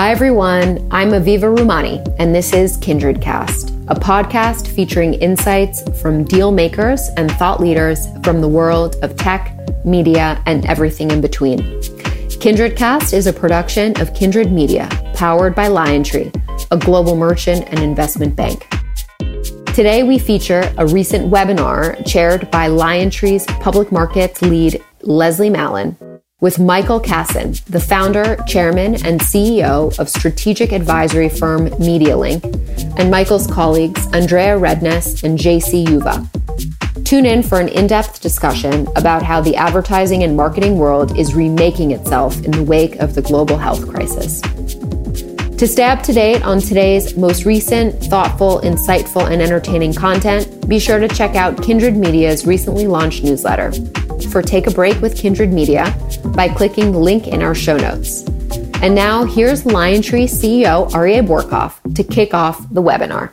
Hi, everyone. I'm Aviva Rumani, and this is Kindred Cast, a podcast featuring insights from deal makers and thought leaders from the world of tech, media, and everything in between. Kindred Cast is a production of Kindred Media, powered by LionTree, a global merchant and investment bank. Today, we feature a recent webinar chaired by LionTree's public markets lead, Leslie Mallon, with Michael Kassan, the founder, chairman, and CEO of strategic advisory firm MediaLink, and Michael's colleagues, Andrea Redness and JC Uva. Tune in for an in depth discussion about how the advertising and marketing world is remaking itself in the wake of the global health crisis. To stay up to date on today's most recent, thoughtful, insightful, and entertaining content, be sure to check out Kindred Media's recently launched newsletter. For Take a Break with Kindred Media by clicking the link in our show notes. And now here's LionTree CEO Aryeh Bourkoff to kick off the webinar.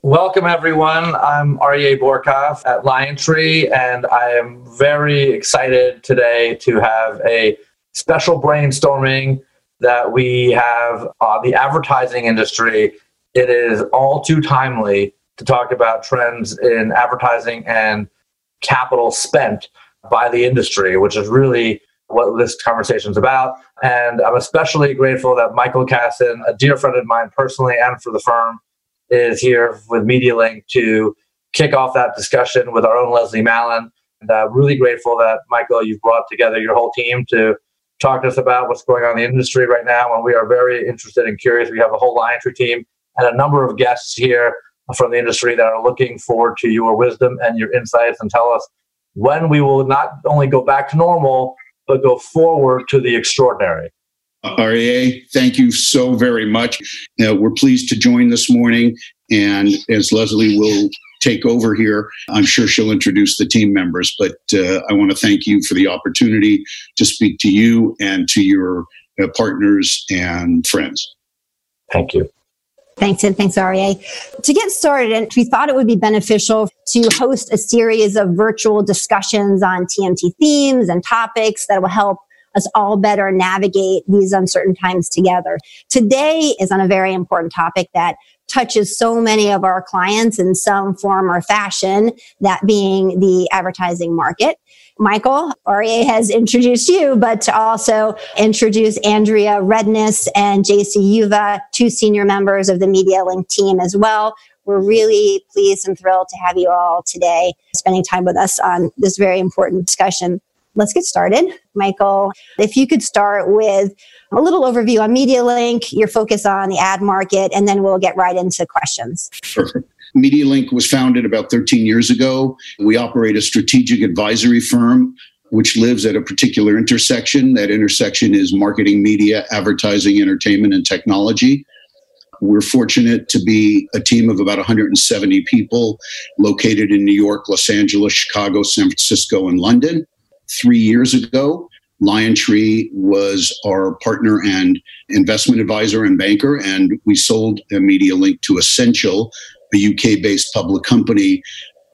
Welcome, everyone. I'm Aryeh Bourkoff at LionTree, and I am very excited today to have a special brainstorming that we have on the advertising industry. It is all too timely to talk about trends in advertising and capital spent by the industry, which is really what this conversation is about. And I'm especially grateful that Michael Kassan, a dear friend of mine personally and for the firm, is here with MediaLink to kick off that discussion with our own Leslie Mallon. And uh, really grateful that, Michael, you've brought together your whole team to talk to us about what's going on in the industry right now. And we are very interested and curious. We have a whole LionTree team and a number of guests here from the industry that are looking forward to your wisdom and your insights and tell us when we will not only go back to normal, but go forward to the extraordinary. Aryeh, thank you so very much. Uh, we're pleased to join this morning. And as Leslie will take over here, I'm sure she'll introduce the team members. But uh, I want to thank you for the opportunity to speak to you and to your uh, partners and friends. Thank you. Thanks, and thanks, Aryeh. To get started, we thought it would be beneficial to host a series of virtual discussions on TMT themes and topics that will help us all better navigate these uncertain times together. Today is on a very important topic that touches so many of our clients in some form or fashion, that being the advertising market. Michael, Aryeh has introduced you, but to also introduce Andrea Redness and JC Uva, two senior members of the MediaLink team as well. We're really pleased and thrilled to have you all today spending time with us on this very important discussion let's get started. Michael, if you could start with a little overview on MediaLink, your focus on the ad market, and then we'll get right into questions. Sure. MediaLink was founded about 13 years ago. We operate a strategic advisory firm which lives at a particular intersection. That intersection is marketing, media, advertising, entertainment, and technology. We're fortunate to be a team of about 170 people located in New York, Los Angeles, Chicago, San Francisco, and London three years ago. LionTree was our partner and investment advisor and banker, and we sold a MediaLink to Ascential, a UK based public company,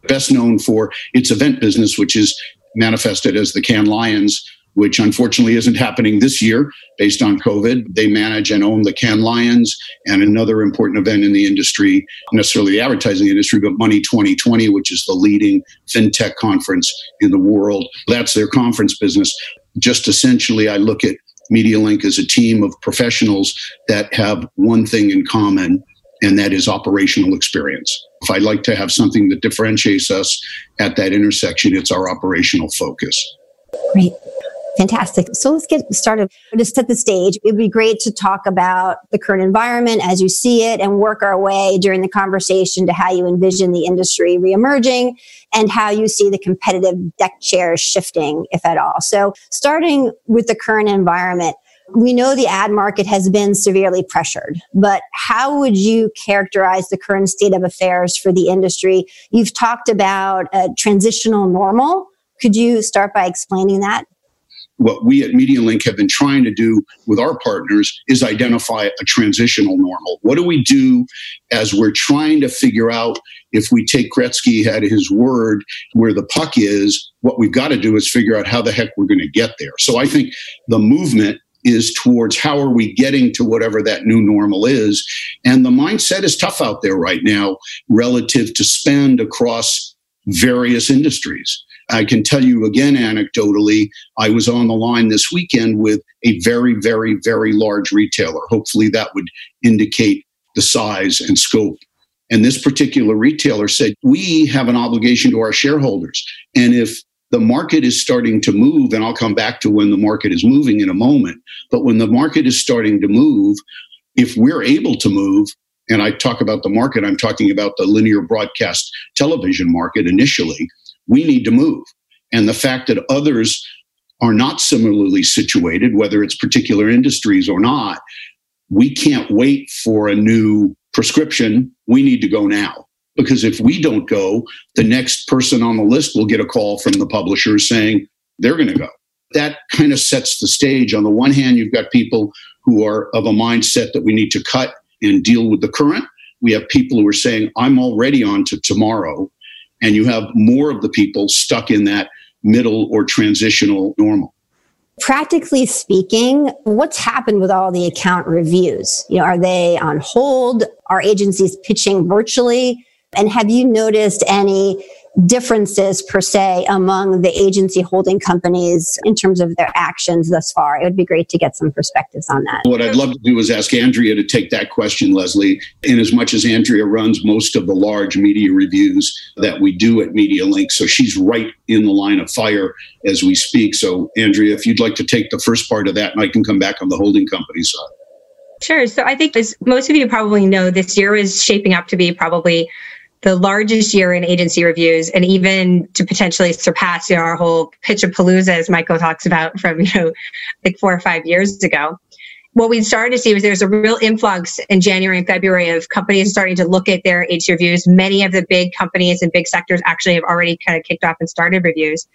best known for its event business, which is manifested as the Cannes Lions, which unfortunately isn't happening this year based on COVID. They manage and own the Cannes Lions and another important event in the industry, necessarily the advertising industry, but Money 2020, which is the leading fintech conference in the world. That's their conference business. Just essentially, I look at MediaLink as a team of professionals that have one thing in common, and that is operational experience. If I'd like to have something that differentiates us at that intersection, it's our operational focus. Great. Fantastic. So let's get started. To set the stage, it would be great to talk about the current environment as you see it and work our way during the conversation to how you envision the industry reemerging and how you see the competitive deck chairs shifting, if at all. So starting with the current environment, we know the ad market has been severely pressured, but how would you characterize the current state of affairs for the industry? You've talked about a transitional normal. Could you start by explaining that? what we at MediaLink have been trying to do with our partners is identify a transitional normal. What do we do as we're trying to figure out if we take Gretzky at his word where the puck is? What we've got to do is figure out how the heck we're going to get there. So I think the movement is towards how are we getting to whatever that new normal is. And the mindset is tough out there right now relative to spend across various industries. I can tell you again anecdotally, I was on the line this weekend with a very, very, very large retailer. Hopefully that would indicate the size and scope. And this particular retailer said, We have an obligation to our shareholders. And if the market is starting to move, and I'll come back to when the market is moving in a moment, but when the market is starting to move, if we're able to move, and I talk about the market, I'm talking about the linear broadcast television market initially, we need to move. And the fact that others are not similarly situated, whether it's particular industries or not, we can't wait for a new prescription. We need to go now. Because if we don't go, the next person on the list will get a call from the publisher saying they're going to go. That kind of sets the stage. On the one hand, you've got people who are of a mindset that we need to cut and deal with the current. We have people who are saying, I'm already on to tomorrow and you have more of the people stuck in that middle or transitional normal. Practically speaking, what's happened with all the account reviews? You know, are they on hold? Are agencies pitching virtually? And have you noticed any differences per se among the agency holding companies in terms of their actions thus far? It would be great to get some perspectives on that. What I'd love to do is ask Andrea to take that question, Leslie. In as much as Andrea runs most of the large media reviews that we do at MediaLink, so she's right in the line of fire as we speak. So, Andrea, if you'd like to take the first part of that, and I can come back on the holding company side. Sure. So I think as most of you probably know, this year is shaping up to be probably the largest year in agency reviews and even to potentially surpass you know, our whole pitch of palooza as michael talks about from you know like four or five years ago. What we started to see was there's a real influx in january and february of companies starting to look at their agency reviews. Many of the big companies and big sectors actually have already kind of kicked off and started reviews.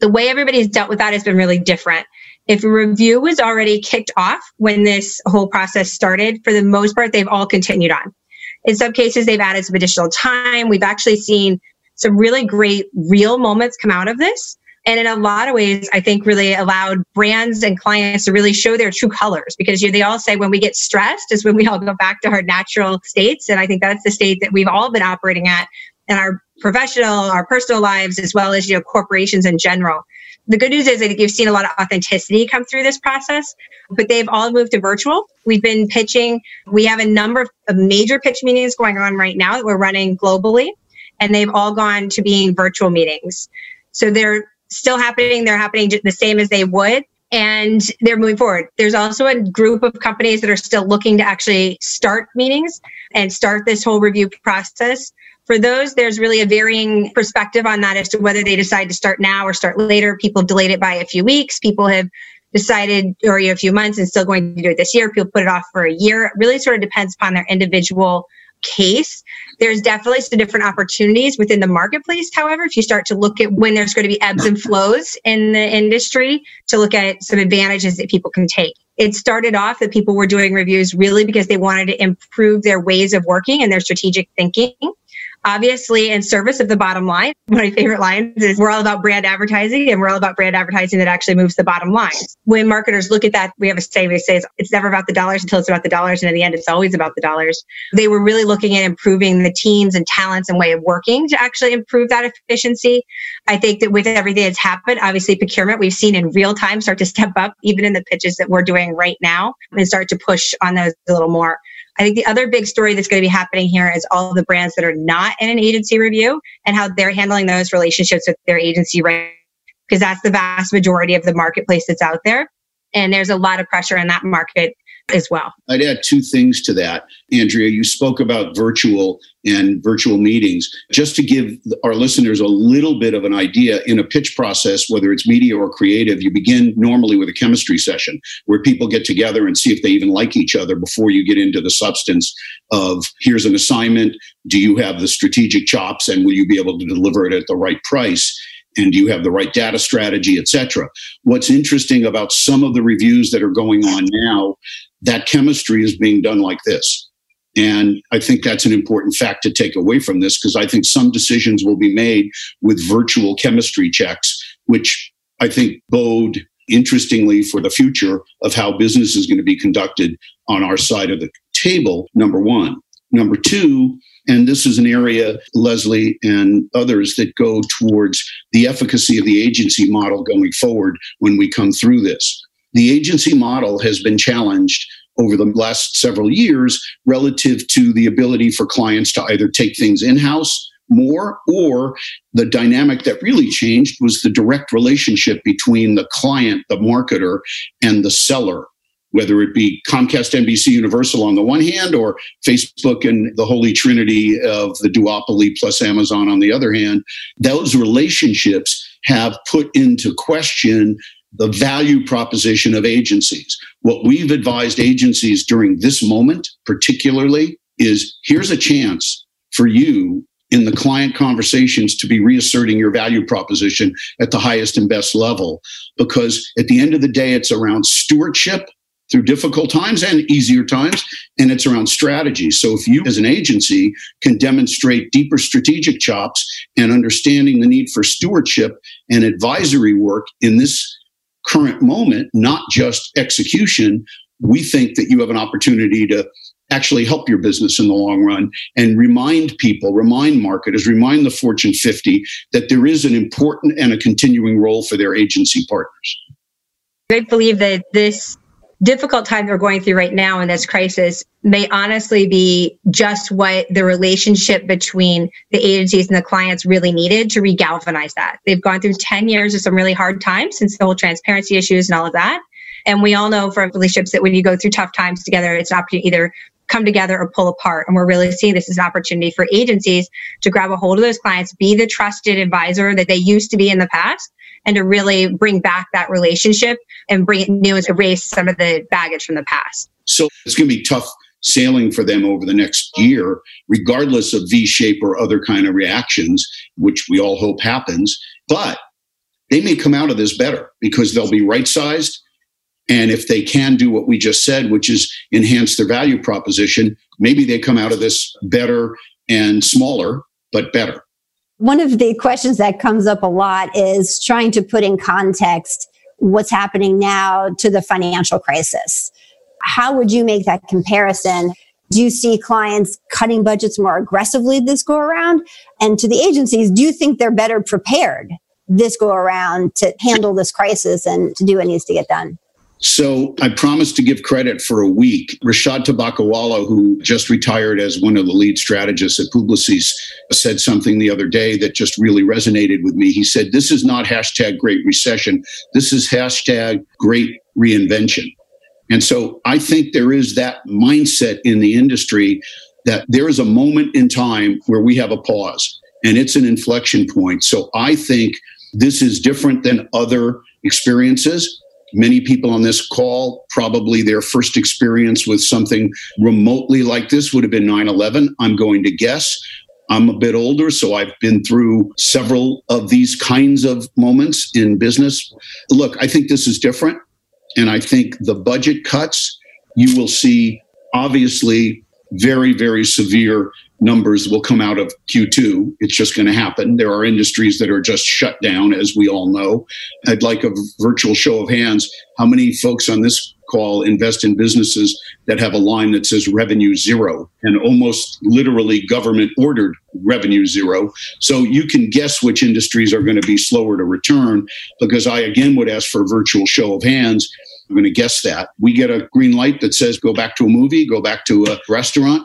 The way everybody's dealt with that has been really different. If a review was already kicked off when this whole process started for the most part they've all continued on in some cases, they've added some additional time. We've actually seen some really great real moments come out of this. And in a lot of ways, I think really allowed brands and clients to really show their true colors because you they all say when we get stressed is when we all go back to our natural states. And I think that's the state that we've all been operating at in our professional, our personal lives, as well as, you know, corporations in general the good news is I think you've seen a lot of authenticity come through this process, but they've all moved to virtual. We've been pitching. We have a number of major pitch meetings going on right now that we're running globally, and they've all gone to being virtual meetings. So they're still happening. They're happening the same as they would, and they're moving forward. There's also a group of companies that are still looking to actually start meetings and start this whole review process. For those, there's really a varying perspective on that as to whether they decide to start now or start later. People delayed it by a few weeks. People have decided or a few months and still going to do it this year. People put it off for a year. It really sort of depends upon their individual case. There's definitely some different opportunities within the marketplace. However, if you start to look at when there's going to be ebbs and flows in the industry, to look at some advantages that people can take. It started off that people were doing reviews really because they wanted to improve their ways of working and their strategic thinking obviously in service of the bottom line. One of my favorite lines is we're all about brand advertising and we're all about brand advertising that actually moves the bottom line. When marketers look at that, we have a say, we say it's never about the dollars until it's about the dollars. And in the end, it's always about the dollars. They were really looking at improving the teams and talents and way of working to actually improve that efficiency. I think that with everything that's happened, obviously procurement, we've seen in real time start to step up, even in the pitches that we're doing right now and start to push on those a little more. I think the other big story that's going to be happening here is all the brands that are not in an agency review and how they're handling those relationships with their agency right because that's the vast majority of the marketplace that's out there. And there's a lot of pressure in that market as well. I'd add two things to that. Andrea, you spoke about virtual and virtual meetings. Just to give our listeners a little bit of an idea, in a pitch process, whether it's media or creative, you begin normally with a chemistry session where people get together and see if they even like each other before you get into the substance of here's an assignment. Do you have the strategic chops and will you be able to deliver it at the right price? And do you have the right data strategy, etc. What's interesting about some of the reviews that are going on now, that chemistry is being done like this. And I think that's an important fact to take away from this because I think some decisions will be made with virtual chemistry checks, which I think bode interestingly for the future of how business is going to be conducted on our side of the table, number one. Number two, and this is an area, Leslie and others, that go towards the efficacy of the agency model going forward when we come through this. The agency model has been challenged over the last several years relative to the ability for clients to either take things in house more or the dynamic that really changed was the direct relationship between the client, the marketer, and the seller whether it be Comcast, NBC, Universal on the one hand, or Facebook and the holy trinity of the duopoly plus Amazon on the other hand, those relationships have put into question the value proposition of agencies. What we've advised agencies during this moment, particularly, is here's a chance for you in the client conversations to be reasserting your value proposition at the highest and best level. Because at the end of the day, it's around stewardship through difficult times and easier times, and it's around strategy. So if you as an agency can demonstrate deeper strategic chops and understanding the need for stewardship and advisory work in this current moment, not just execution, we think that you have an opportunity to actually help your business in the long run and remind people, remind marketers, remind the Fortune 50 that there is an important and a continuing role for their agency partners. I believe that this difficult time they're going through right now in this crisis may honestly be just what the relationship between the agencies and the clients really needed to regalvanize that. They've gone through 10 years of some really hard times since the whole transparency issues and all of that. And we all know from relationships that when you go through tough times together, it's an opportunity either come together or pull apart. And we're really seeing this as an opportunity for agencies to grab a hold of those clients, be the trusted advisor that they used to be in the past, and to really bring back that relationship and bring it new and erase some of the baggage from the past. So it's going to be tough sailing for them over the next year, regardless of V shape or other kind of reactions, which we all hope happens. But they may come out of this better because they'll be right sized. And if they can do what we just said, which is enhance their value proposition, maybe they come out of this better and smaller, but better. One of the questions that comes up a lot is trying to put in context what's happening now to the financial crisis. How would you make that comparison? Do you see clients cutting budgets more aggressively this go around? And to the agencies, do you think they're better prepared this go around to handle this crisis and to do what needs to get done? So I promised to give credit for a week. Rishad Tobaccowala, who just retired as one of the lead strategists at Publicis, said something the other day that just really resonated with me. He said, This is not hashtag great recession. This is hashtag great reinvention. And so I think there is that mindset in the industry that there is a moment in time where we have a pause and it's an inflection point. So I think this is different than other experiences Many people on this call, probably their first experience with something remotely like this would have been 9 11. I'm going to guess. I'm a bit older, so I've been through several of these kinds of moments in business. Look, I think this is different. And I think the budget cuts, you will see obviously very, very severe numbers will come out of Q2. It's just going to happen. There are industries that are just shut down, as we all know. I'd like a virtual show of hands. How many folks on this call invest in businesses that have a line that says revenue zero and almost literally government ordered revenue zero? So you can guess which industries are going to be slower to return because I again would ask for a virtual show of hands. I'm going to guess that. We get a green light that says go back to a movie, go back to a restaurant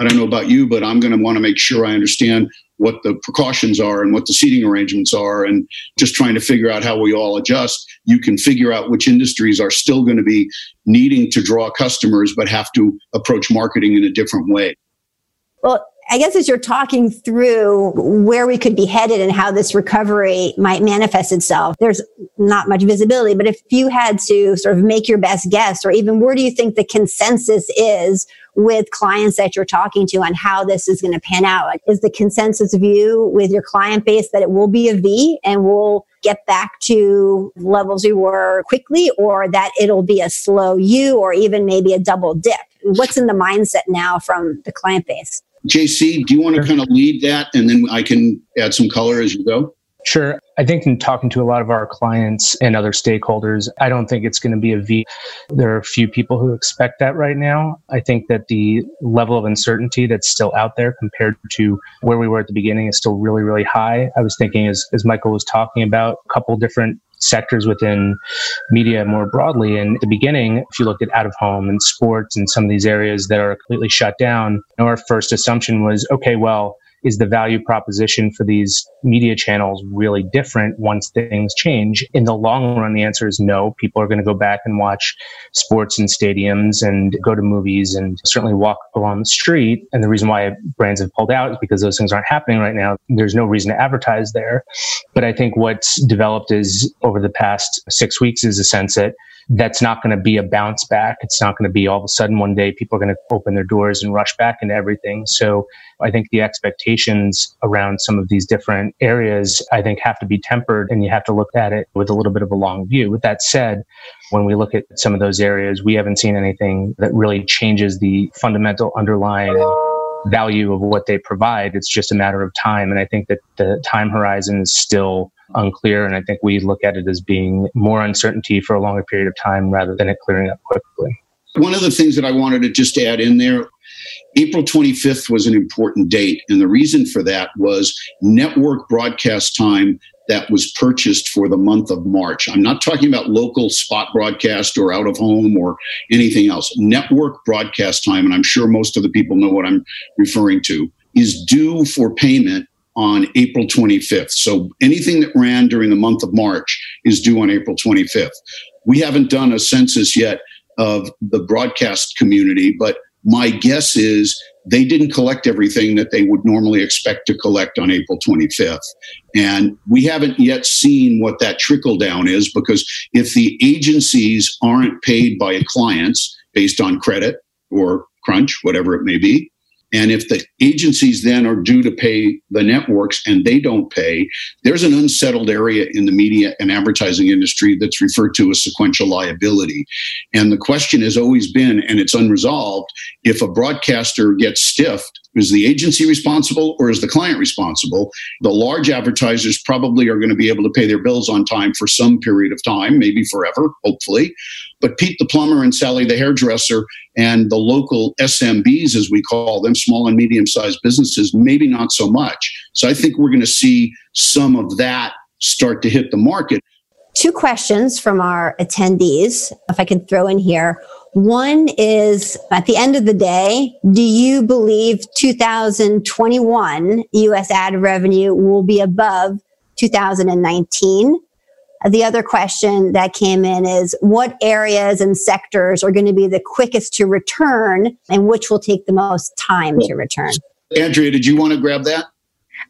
I don't know about you, but I'm going to want to make sure I understand what the precautions are and what the seating arrangements are and just trying to figure out how we all adjust. You can figure out which industries are still going to be needing to draw customers but have to approach marketing in a different way. Well, I guess as you're talking through where we could be headed and how this recovery might manifest itself, there's not much visibility. But if you had to sort of make your best guess, or even where do you think the consensus is with clients that you're talking to on how this is going to pan out? Is the consensus view with your client base that it will be a V and we'll get back to levels we were quickly, or that it'll be a slow U or even maybe a double dip? What's in the mindset now from the client base? JC, do you want to kind of lead that and then I can add some color as you go? Sure. I think in talking to a lot of our clients and other stakeholders, I don't think it's going to be a V. There are a few people who expect that right now. I think that the level of uncertainty that's still out there compared to where we were at the beginning is still really, really high. I was thinking, as, as Michael was talking about, a couple different sectors within media more broadly. And at the beginning, if you looked at out of home and sports and some of these areas that are completely shut down, our first assumption was, okay, well, is the value proposition for these media channels really different once things change? In the long run, the answer is no. People are going to go back and watch sports in stadiums and go to movies and certainly walk along the street. And the reason why brands have pulled out is because those things aren't happening right now. There's no reason to advertise there. But I think what's developed is over the past six weeks is a sense that that's not going to be a bounce back. It's not going to be all of a sudden one day people are going to open their doors and rush back into everything. So I think the expectations around some of these different areas, I think have to be tempered and you have to look at it with a little bit of a long view. With that said, when we look at some of those areas, we haven't seen anything that really changes the fundamental underlying value of what they provide. It's just a matter of time. And I think that the time horizon is still unclear. And I think we look at it as being more uncertainty for a longer period of time rather than it clearing up quickly. One of the things that I wanted to just add in there April 25th was an important date. And the reason for that was network broadcast time that was purchased for the month of March. I'm not talking about local spot broadcast or out of home or anything else. Network broadcast time, and I'm sure most of the people know what I'm referring to, is due for payment on April 25th. So anything that ran during the month of March is due on April 25th. We haven't done a census yet of the broadcast community, but my guess is they didn't collect everything that they would normally expect to collect on April 25th. And we haven't yet seen what that trickle down is because if the agencies aren't paid by clients based on credit or crunch, whatever it may be, and if the agencies then are due to pay the networks and they don't pay, there's an unsettled area in the media and advertising industry that's referred to as sequential liability. And the question has always been, and it's unresolved, if a broadcaster gets stiffed, is the agency responsible or is the client responsible? The large advertisers probably are going to be able to pay their bills on time for some period of time, maybe forever, hopefully. But Pete the plumber and Sally the hairdresser and the local SMBs, as we call them, small and medium sized businesses, maybe not so much. So I think we're going to see some of that start to hit the market. Two questions from our attendees, if I can throw in here. One is at the end of the day, do you believe 2021 US ad revenue will be above 2019? The other question that came in is what areas and sectors are going to be the quickest to return and which will take the most time to return? Andrea, did you want to grab that?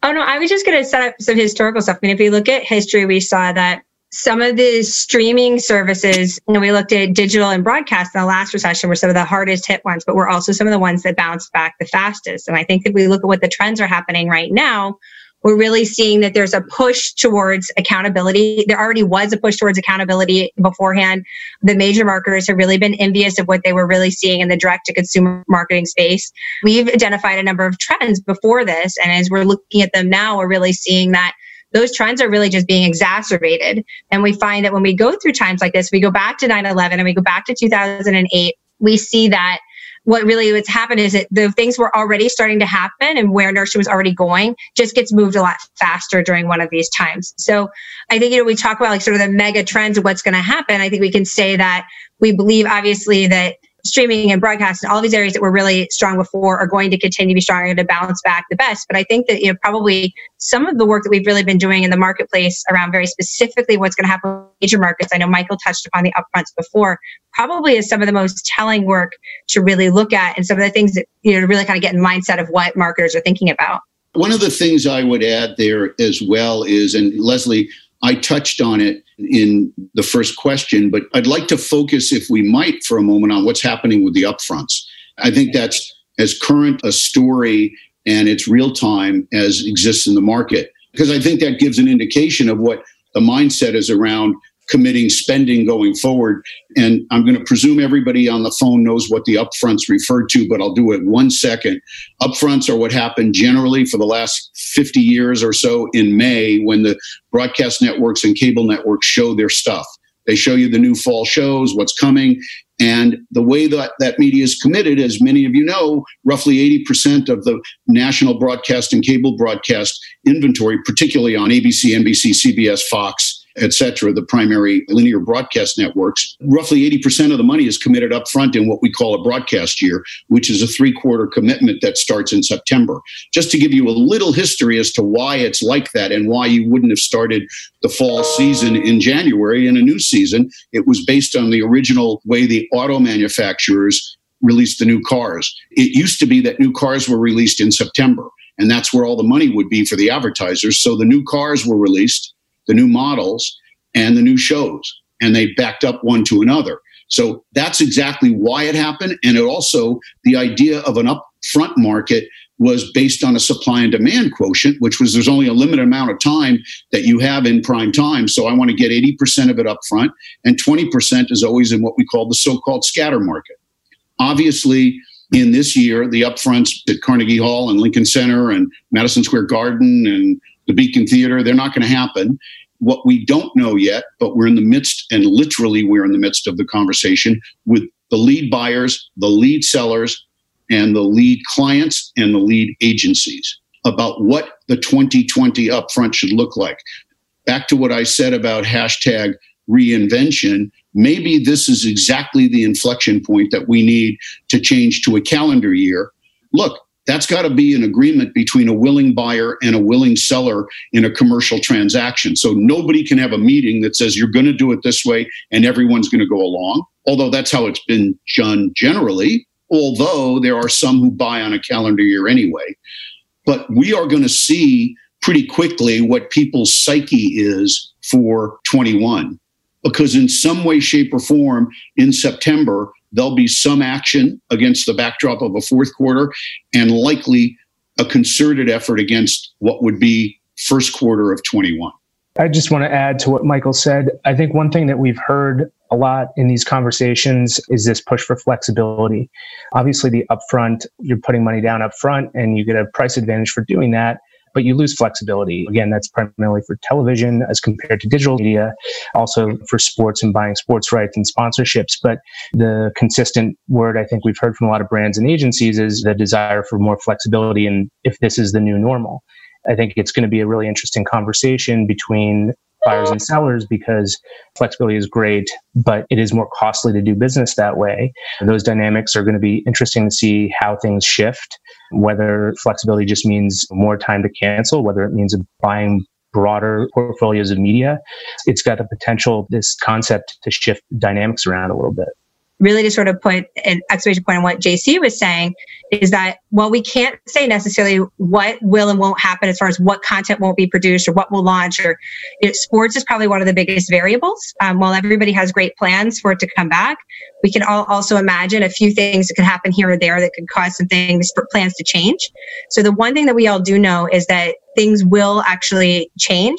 Oh, no, I was just going to set up some historical stuff. I mean, if we look at history, we saw that some of the streaming services, you know, we looked at digital and broadcast in the last recession were some of the hardest hit ones, but we're also some of the ones that bounced back the fastest. And I think that we look at what the trends are happening right now, we're really seeing that there's a push towards accountability. There already was a push towards accountability beforehand. The major marketers have really been envious of what they were really seeing in the direct to consumer marketing space. We've identified a number of trends before this. And as we're looking at them now, we're really seeing that those trends are really just being exacerbated. And we find that when we go through times like this, we go back to 9 11 and we go back to 2008, we see that what really what's happened is that the things were already starting to happen and where nursery was already going just gets moved a lot faster during one of these times. So I think, you know, we talk about like sort of the mega trends of what's going to happen. I think we can say that we believe obviously that streaming and broadcast and all these areas that were really strong before are going to continue to be strong and to bounce back the best. But I think that, you know, probably some of the work that we've really been doing in the marketplace around very specifically what's going to happen with major markets. I know Michael touched upon the upfronts before, probably is some of the most telling work to really look at and some of the things that, you know, to really kind of get in mindset of what marketers are thinking about. One of the things I would add there as well is, and Leslie, I touched on it in the first question, but I'd like to focus, if we might, for a moment on what's happening with the upfronts. I think that's as current a story and it's real time as exists in the market, because I think that gives an indication of what the mindset is around committing spending going forward. And I'm going to presume everybody on the phone knows what the upfronts refer to, but I'll do it one second. Upfronts are what happened generally for the last 50 years or so in May when the broadcast networks and cable networks show their stuff. They show you the new fall shows, what's coming. And the way that that media is committed, as many of you know, roughly 80% of the national broadcast and cable broadcast inventory, particularly on ABC, NBC, CBS, Fox, etc., the primary linear broadcast networks, roughly 80% of the money is committed up front in what we call a broadcast year, which is a three quarter commitment that starts in September. Just to give you a little history as to why it's like that and why you wouldn't have started the fall season in January in a new season, it was based on the original way the auto manufacturers released the new cars. It used to be that new cars were released in September, and that's where all the money would be for the advertisers. So the new cars were released the new models and the new shows, and they backed up one to another. So that's exactly why it happened. And it also, the idea of an upfront market was based on a supply and demand quotient, which was there's only a limited amount of time that you have in prime time. So I want to get 80% of it up front, and 20% is always in what we call the so called scatter market. Obviously, in this year, the upfronts at Carnegie Hall and Lincoln Center and Madison Square Garden and the Beacon Theater, they're not going to happen. What we don't know yet, but we're in the midst, and literally we're in the midst of the conversation with the lead buyers, the lead sellers, and the lead clients and the lead agencies about what the 2020 upfront should look like. Back to what I said about hashtag reinvention, maybe this is exactly the inflection point that we need to change to a calendar year. Look, that's got to be an agreement between a willing buyer and a willing seller in a commercial transaction. So nobody can have a meeting that says you're going to do it this way and everyone's going to go along. Although that's how it's been done generally, although there are some who buy on a calendar year anyway. But we are going to see pretty quickly what people's psyche is for 21 because in some way shape or form in September there'll be some action against the backdrop of a fourth quarter and likely a concerted effort against what would be first quarter of 21. I just want to add to what Michael said. I think one thing that we've heard a lot in these conversations is this push for flexibility. Obviously, the upfront, you're putting money down upfront and you get a price advantage for doing that but you lose flexibility. Again, that's primarily for television as compared to digital media, also for sports and buying sports rights and sponsorships. But the consistent word I think we've heard from a lot of brands and agencies is the desire for more flexibility and if this is the new normal. I think it's going to be a really interesting conversation between buyers and sellers because flexibility is great, but it is more costly to do business that way. Those dynamics are going to be interesting to see how things shift whether flexibility just means more time to cancel, whether it means buying broader portfolios of media. It's got the potential, this concept to shift dynamics around a little bit really to sort of put an exclamation point on what JC was saying is that while we can't say necessarily what will and won't happen as far as what content won't be produced or what will launch or sports is probably one of the biggest variables. Um, while everybody has great plans for it to come back, we can all also imagine a few things that could happen here or there that could cause some things for plans to change. So the one thing that we all do know is that things will actually change.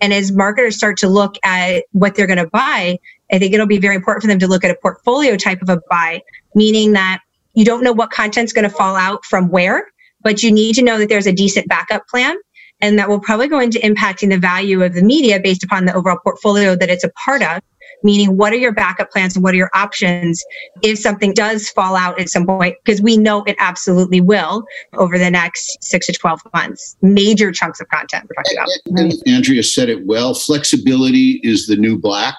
And as marketers start to look at what they're going to buy, I think it'll be very important for them to look at a portfolio type of a buy, meaning that you don't know what content's going to fall out from where, but you need to know that there's a decent backup plan. And that will probably go into impacting the value of the media based upon the overall portfolio that it's a part of. Meaning, what are your backup plans and what are your options if something does fall out at some point? Because we know it absolutely will over the next six to 12 months. Major chunks of content we're talking about. And, and Andrea said it well flexibility is the new black.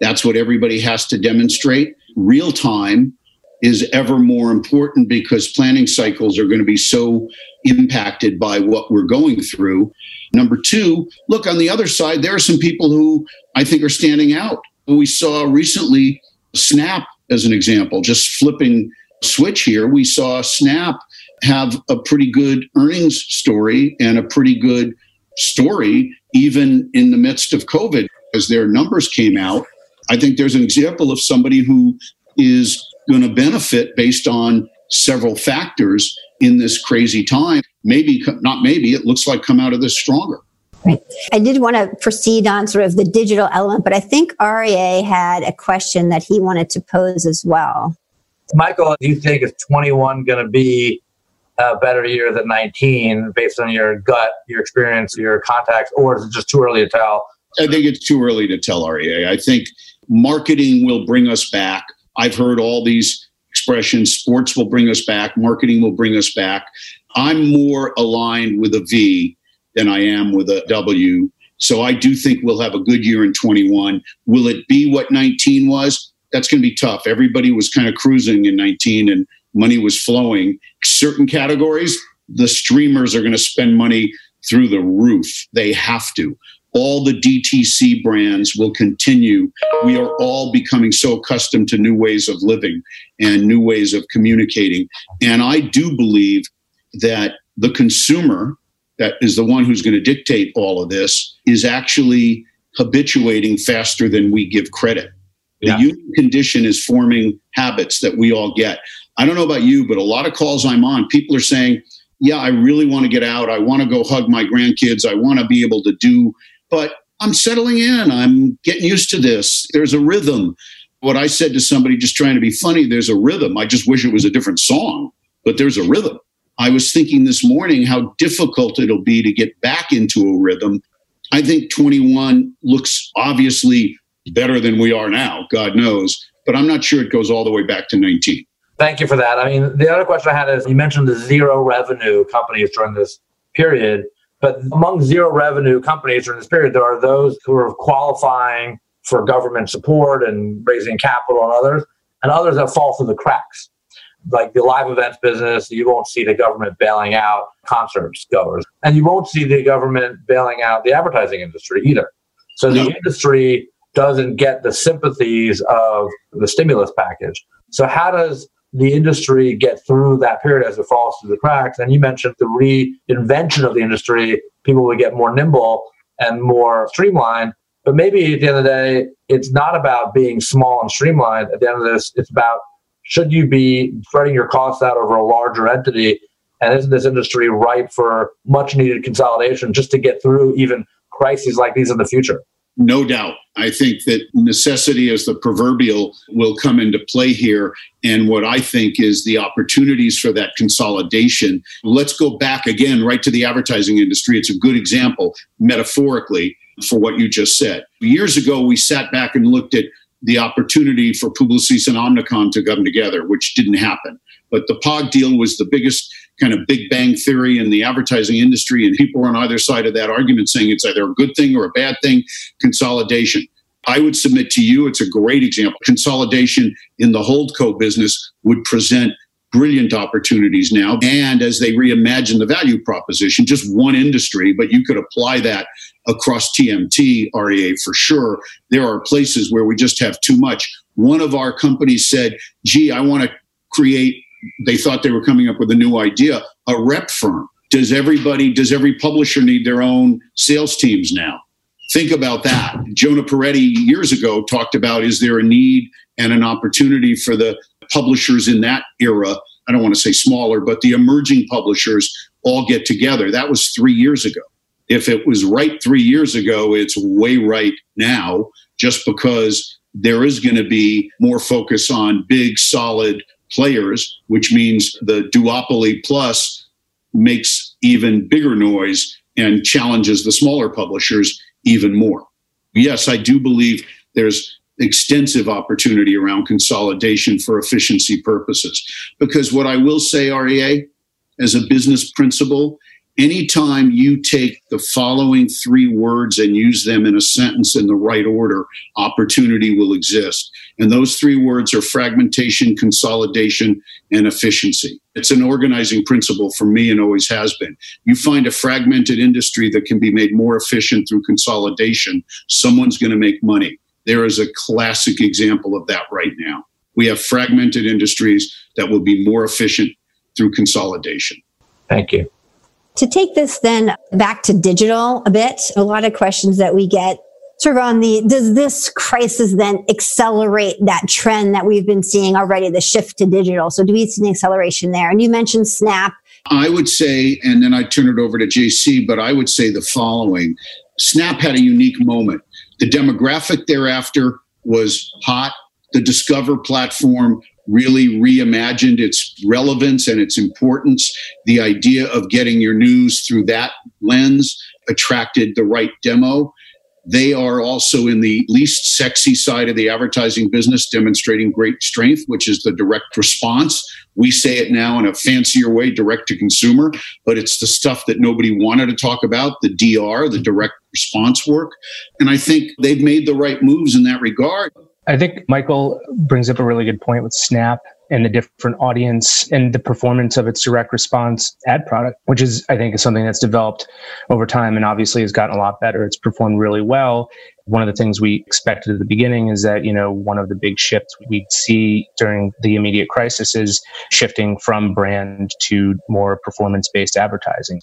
That's what everybody has to demonstrate real time is ever more important because planning cycles are going to be so impacted by what we're going through. Number two, look on the other side, there are some people who I think are standing out. We saw recently Snap as an example, just flipping switch here. We saw Snap have a pretty good earnings story and a pretty good story, even in the midst of COVID, as their numbers came out. I think there's an example of somebody who is going to benefit based on several factors in this crazy time. Maybe, not maybe, it looks like come out of this stronger. Right. I did want to proceed on sort of the digital element, but I think Aryeh had a question that he wanted to pose as well. Michael, do you think is 21 going to be a better year than 19 based on your gut, your experience, your contacts, or is it just too early to tell? I think it's too early to tell, Aryeh. I think marketing will bring us back. I've heard all these expressions sports will bring us back, marketing will bring us back. I'm more aligned with a V than I am with a W. So I do think we'll have a good year in 21. Will it be what 19 was? That's going to be tough. Everybody was kind of cruising in 19 and money was flowing. Certain categories, the streamers are going to spend money through the roof. They have to. All the DTC brands will continue. We are all becoming so accustomed to new ways of living and new ways of communicating. And I do believe that the consumer, that is the one who's going to dictate all of this, is actually habituating faster than we give credit. The yeah. human condition is forming habits that we all get. I don't know about you, but a lot of calls I'm on, people are saying, yeah, I really want to get out. I want to go hug my grandkids. I want to be able to do, but I'm settling in. I'm getting used to this. There's a rhythm. What I said to somebody just trying to be funny, there's a rhythm. I just wish it was a different song, but there's a rhythm. I was thinking this morning how difficult it'll be to get back into a rhythm. I think 21 looks obviously better than we are now, God knows, but I'm not sure it goes all the way back to 19. Thank you for that. I mean, the other question I had is you mentioned the zero revenue companies during this period, but among zero revenue companies during this period, there are those who are qualifying for government support and raising capital and others, and others that fall through the cracks. Like the live events business, you won't see the government bailing out concerts goers, and you won't see the government bailing out the advertising industry either. So the industry doesn't get the sympathies of the stimulus package. So how does the industry get through that period as it falls through the cracks. And you mentioned the reinvention of the industry, people would get more nimble and more streamlined. But maybe at the end of the day, it's not about being small and streamlined. At the end of this, it's about should you be spreading your costs out over a larger entity? And isn't this industry ripe for much needed consolidation just to get through even crises like these in the future? No doubt. I think that necessity as the proverbial will come into play here. And what I think is the opportunities for that consolidation. Let's go back again right to the advertising industry. It's a good example, metaphorically, for what you just said. Years ago, we sat back and looked at the opportunity for Publicis and Omnicom to come together, which didn't happen. But the POG deal was the biggest kind of big bang theory in the advertising industry, and people on either side of that argument saying it's either a good thing or a bad thing. Consolidation. I would submit to you, it's a great example. Consolidation in the holdco business would present brilliant opportunities now. And as they reimagine the value proposition, just one industry, but you could apply that across TMT, Aryeh for sure. There are places where we just have too much. One of our companies said, gee, I want to create they thought they were coming up with a new idea. A rep firm. Does everybody does every publisher need their own sales teams now? Think about that. Jonah peretti years ago talked about is there a need and an opportunity for the publishers in that era? I don't want to say smaller but the emerging publishers all get together. That was three years ago. If it was right three years ago it's way right now just because there is going to be more focus on big solid players, which means the duopoly plus makes even bigger noise and challenges the smaller publishers even more. Yes, I do believe there's extensive opportunity around consolidation for efficiency purposes. Because what I will say, Aryeh, as a business principle, anytime you take the following three words and use them in a sentence in the right order, opportunity will exist. And those three words are fragmentation, consolidation, and efficiency. It's an organizing principle for me and always has been. You find a fragmented industry that can be made more efficient through consolidation, someone's going to make money. There is a classic example of that right now. We have fragmented industries that will be more efficient through consolidation. Thank you. To take this then back to digital a bit, a lot of questions that we get sort of on the, does this crisis then accelerate that trend that we've been seeing already, the shift to digital? So do we see an acceleration there? And you mentioned Snap. I would say, and then I turn it over to JC, but I would say the following. Snap had a unique moment. The demographic thereafter was hot. The Discover platform really reimagined its relevance and its importance. The idea of getting your news through that lens attracted the right demo. They are also in the least sexy side of the advertising business, demonstrating great strength, which is the direct response. We say it now in a fancier way, direct to consumer, but it's the stuff that nobody wanted to talk about the DR, the direct response work. And I think they've made the right moves in that regard. I think Michael brings up a really good point with Snap and the different audience and the performance of its direct response ad product, which is, I think, is something that's developed over time and obviously has gotten a lot better. It's performed really well. One of the things we expected at the beginning is that, you know, one of the big shifts we'd see during the immediate crisis is shifting from brand to more performance based advertising.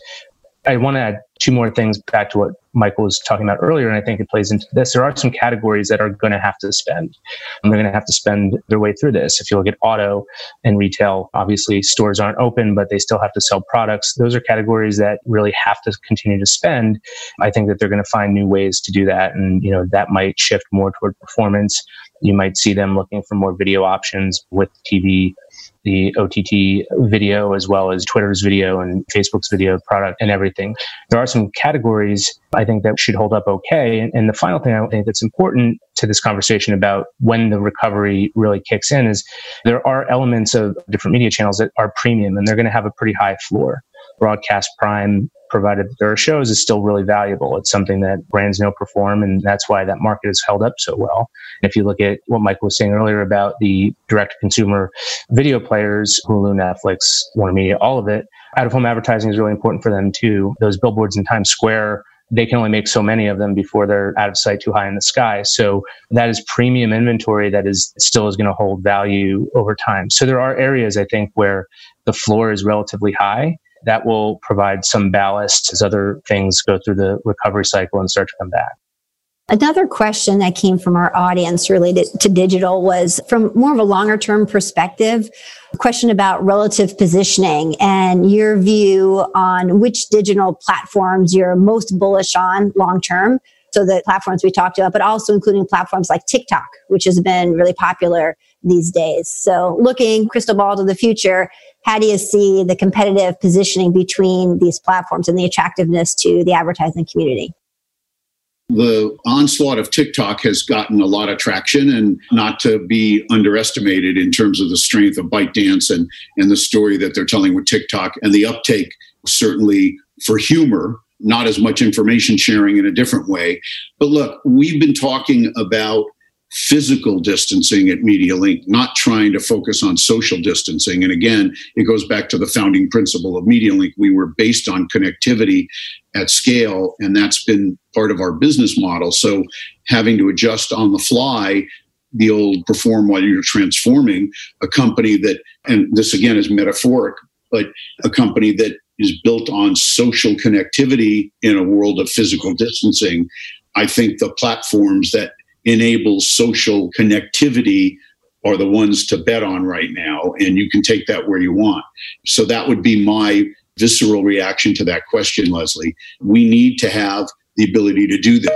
I want to add two more things back to what Michael was talking about earlier, and I think it plays into this. There are some categories that are going to have to spend, and they're going to have to spend their way through this. If you look at auto and retail, obviously stores aren't open, but they still have to sell products. Those are categories that really have to continue to spend. I think that they're going to find new ways to do that, and you know that might shift more toward performance. You might see them looking for more video options with TV the OTT video as well as Twitter's video and Facebook's video product and everything. There are some categories I think that should hold up okay. And, the final thing I think that's important to this conversation about when the recovery really kicks in is there are elements of different media channels that are premium and they're going to have a pretty high floor. Broadcast Prime provided that there are shows is still really valuable. It's something that brands know perform, and that's why that market has held up so well. if you look at what Michael was saying earlier about the direct consumer video players, Hulu, Netflix, Warner Media, all of it, out of home advertising is really important for them too. Those billboards in Times Square they can only make so many of them before they're out of sight too high in the sky. So that is premium inventory that is still is going to hold value over time. So there are areas I think where the floor is relatively high that will provide some ballast as other things go through the recovery cycle and start to come back. Another question that came from our audience related to digital was from more of a longer term perspective, a question about relative positioning and your view on which digital platforms you're most bullish on long term. So the platforms we talked about, but also including platforms like TikTok, which has been really popular these days. So looking crystal ball to the future, how do you see the competitive positioning between these platforms and the attractiveness to the advertising community? The onslaught of TikTok has gotten a lot of traction and not to be underestimated in terms of the strength of ByteDance and, and the story that they're telling with TikTok and the uptake, certainly for humor, not as much information sharing in a different way. But look, we've been talking about physical distancing at MediaLink, not trying to focus on social distancing. And again, it goes back to the founding principle of MediaLink. We were based on connectivity at scale, and that's been part of our business model. So having to adjust on the fly the old perform while you're transforming a company that, and this again is metaphoric, but a company that is built on social connectivity in a world of physical distancing. I think the platforms that enables social connectivity are the ones to bet on right now. And you can take that where you want. So that would be my visceral reaction to that question, Leslie. We need to have the ability to do this.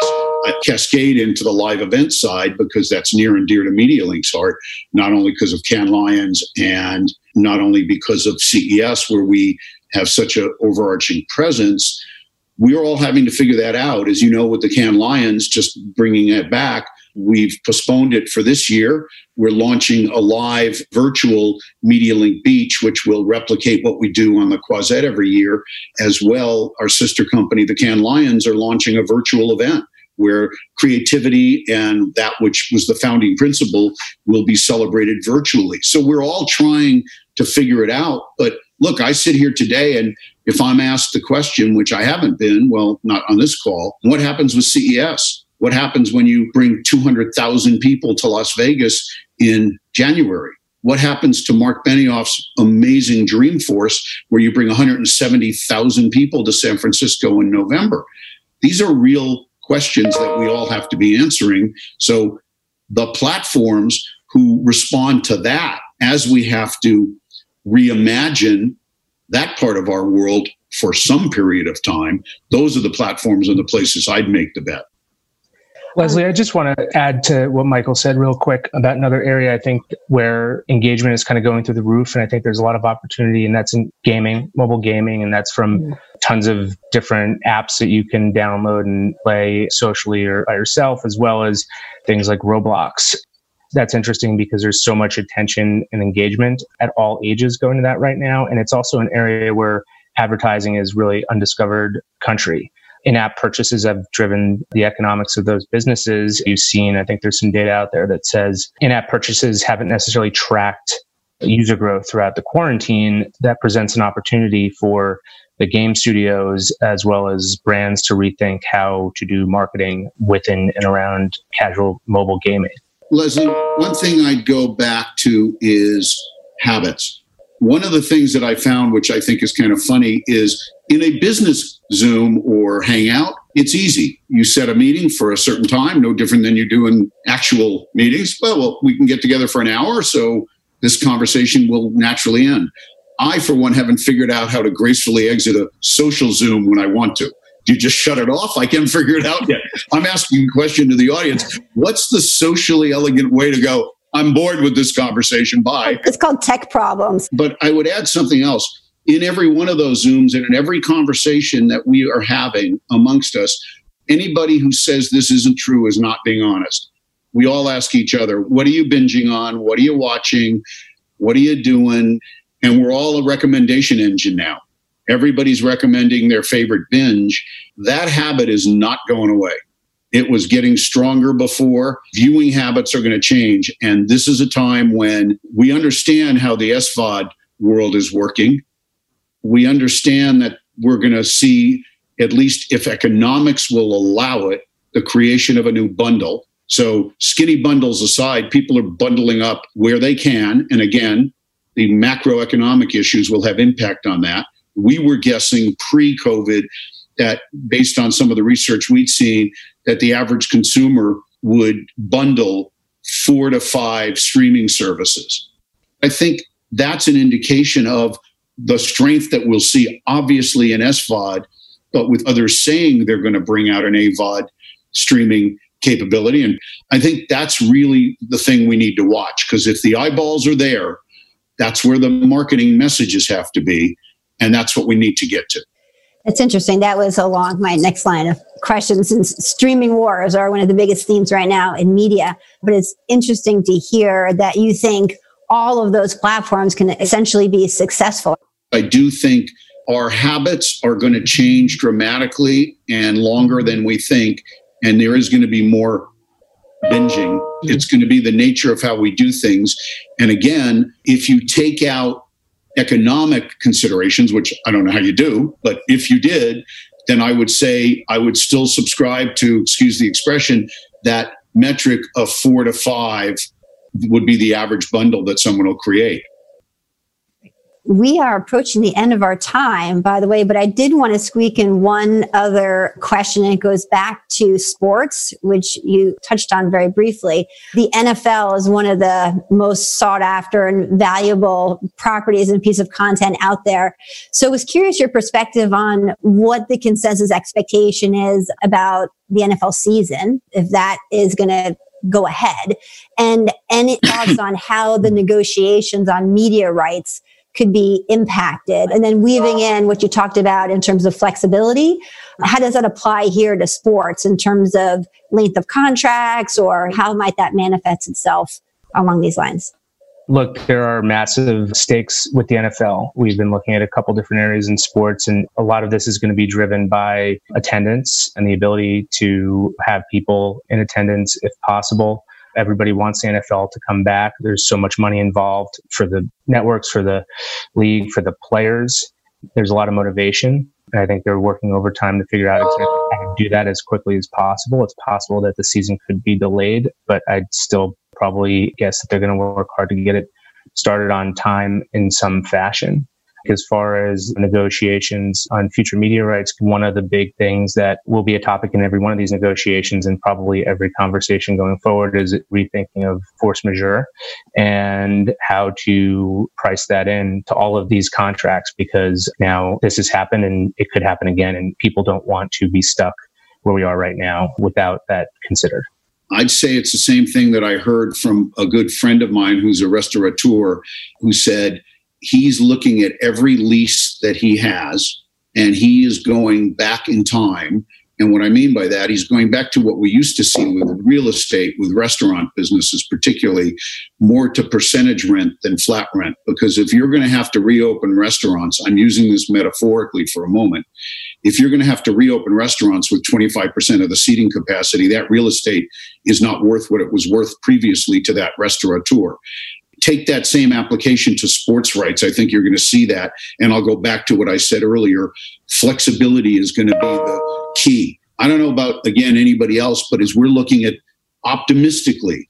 I cascade into the live event side because that's near and dear to MediaLink's heart, not only because of Cannes Lions and not only because of CES, where we have such an overarching presence. We're all having to figure that out. As you know, with the Cannes Lions, just bringing it back, We've postponed it for this year. We're launching a live virtual MediaLink Beach, which will replicate what we do on the Croisette every year. As well, our sister company, the Cannes Lions, are launching a virtual event where creativity and that which was the founding principle will be celebrated virtually. So we're all trying to figure it out. But look, I sit here today and if I'm asked the question, which I haven't been, well, not on this call, what happens with CES? What happens when you bring 200,000 people to Las Vegas in January? What happens to Mark Benioff's amazing Dreamforce, where you bring 170,000 people to San Francisco in November? These are real questions that we all have to be answering. So the platforms who respond to that as we have to reimagine that part of our world for some period of time, those are the platforms and the places I'd make the bet. Leslie, I just want to add to what Michael said real quick about another area I think where engagement is kind of going through the roof. And I think there's a lot of opportunity, and that's in gaming, mobile gaming. And that's from mm-hmm. tons of different apps that you can download and play socially or by yourself, as well as things like Roblox. That's interesting because there's so much attention and engagement at all ages going to that right now. And it's also an area where advertising is really undiscovered country in-app purchases have driven the economics of those businesses. You've seen, I think there's some data out there that says in-app purchases haven't necessarily tracked user growth throughout the quarantine. That presents an opportunity for the game studios as well as brands to rethink how to do marketing within and around casual mobile gaming. Leslie, one thing I'd go back to is habits. One of the things that I found, which I think is kind of funny, is in a business Zoom or Hangout, it's easy. You set a meeting for a certain time, no different than you do in actual meetings. Well, well, we can get together for an hour, so this conversation will naturally end. I, for one, haven't figured out how to gracefully exit a social Zoom when I want to. Do you just shut it off? I can't figure it out yet. I'm asking a question to the audience. What's the socially elegant way to go? I'm bored with this conversation. Bye. It's called tech problems. But I would add something else. In every one of those Zooms and in every conversation that we are having amongst us, anybody who says this isn't true is not being honest. We all ask each other, what are you binging on? What are you watching? What are you doing? And we're all a recommendation engine now. Everybody's recommending their favorite binge. That habit is not going away. It was getting stronger before. Viewing habits are going to change. And this is a time when we understand how the SVOD world is working. We understand that we're going to see, at least if economics will allow it, the creation of a new bundle. So, skinny bundles aside, people are bundling up where they can. And again, the macroeconomic issues will have impact on that. We were guessing pre COVID that, based on some of the research we'd seen, that the average consumer would bundle four to five streaming services. I think that's an indication of the strength that we'll see, obviously, in SVOD, but with others saying they're going to bring out an AVOD streaming capability. And I think that's really the thing we need to watch because if the eyeballs are there, that's where the marketing messages have to be. And that's what we need to get to. It's interesting. That was along my next line of questions. And streaming wars are one of the biggest themes right now in media. But it's interesting to hear that you think all of those platforms can essentially be successful. I do think our habits are going to change dramatically and longer than we think. And there is going to be more binging. Mm-hmm. It's going to be the nature of how we do things. And again, if you take out economic considerations, which I don't know how you do, but if you did, then I would say I would still subscribe to, excuse the expression, that metric of four to five would be the average bundle that someone will create we are approaching the end of our time, by the way, but I did want to squeak in one other question. And it goes back to sports, which you touched on very briefly. The NFL is one of the most sought after and valuable properties and piece of content out there. So I was curious your perspective on what the consensus expectation is about the NFL season, if that is going to go ahead and any thoughts on how the negotiations on media rights could be impacted. And then weaving in what you talked about in terms of flexibility. How does that apply here to sports in terms of length of contracts or how might that manifest itself along these lines? Look, there are massive stakes with the NFL. We've been looking at a couple different areas in sports, and a lot of this is going to be driven by attendance and the ability to have people in attendance if possible. Everybody wants the NFL to come back. There's so much money involved for the networks, for the league, for the players. There's a lot of motivation. I think they're working overtime to figure out exactly how to do that as quickly as possible. It's possible that the season could be delayed, but I'd still probably guess that they're going to work hard to get it started on time in some fashion. As far as negotiations on future media rights, one of the big things that will be a topic in every one of these negotiations and probably every conversation going forward is rethinking of force majeure and how to price that in to all of these contracts because now this has happened and it could happen again and people don't want to be stuck where we are right now without that considered. I'd say it's the same thing that I heard from a good friend of mine who's a restaurateur who said he's looking at every lease that he has and he is going back in time. And what I mean by that, he's going back to what we used to see with real estate, with restaurant businesses, particularly more to percentage rent than flat rent. Because if you're going to have to reopen restaurants, I'm using this metaphorically for a moment, if you're going to have to reopen restaurants with 25% of the seating capacity, that real estate is not worth what it was worth previously to that restaurateur. Take that same application to sports rights. I think you're going to see that. And I'll go back to what I said earlier flexibility is going to be the key. I don't know about, again, anybody else, but as we're looking at optimistically,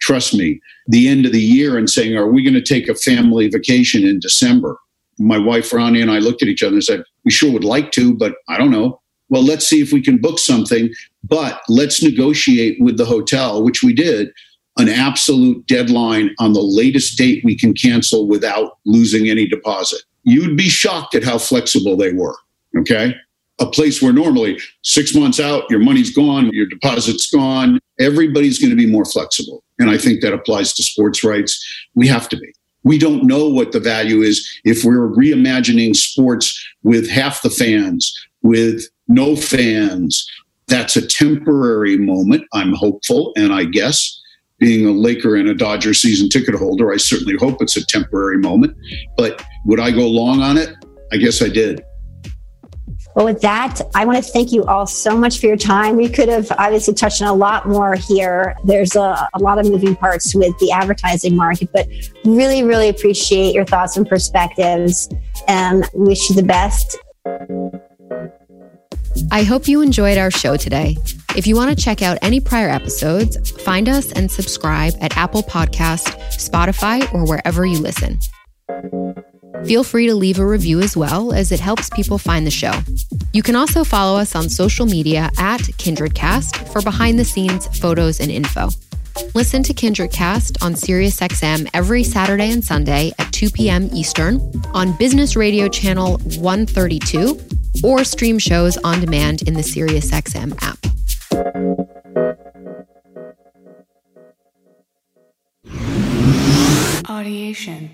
trust me, the end of the year and saying, are we going to take a family vacation in December? my wife Ronnie and I looked at each other and said, "We sure would like to, but I don't know." Well, let's see if we can book something, but let's negotiate with the hotel, which we did, an absolute deadline on the latest date we can cancel without losing any deposit. You'd be shocked at how flexible they were. Okay. A place where normally six months out, your money's gone, your deposit's gone. Everybody's going to be more flexible. And I think that applies to sports rights. We have to be we don't know what the value is if we're reimagining sports with half the fans, with no fans. That's a temporary moment. I'm hopeful, and I guess being a Laker and a Dodger season ticket holder, I certainly hope it's a temporary moment. But would I go long on it? I guess I did. Well, with that, I want to thank you all so much for your time. We could have obviously touched on a lot more here. There's a, a, lot of moving parts with the advertising market, but really, really appreciate your thoughts and perspectives and wish you the best. I hope you enjoyed our show today. If you want to check out any prior episodes, find us and subscribe at Apple Podcast, Spotify, or wherever you listen. Feel free to leave a review as well, as it helps people find the show. You can also follow us on social media at KindredCast for behind the scenes photos and info. Listen to Kindred Cast on SiriusXM every Saturday and Sunday at 2 p.m. Eastern on Business Radio Channel 132 or stream shows on demand in the SiriusXM app. Audiation.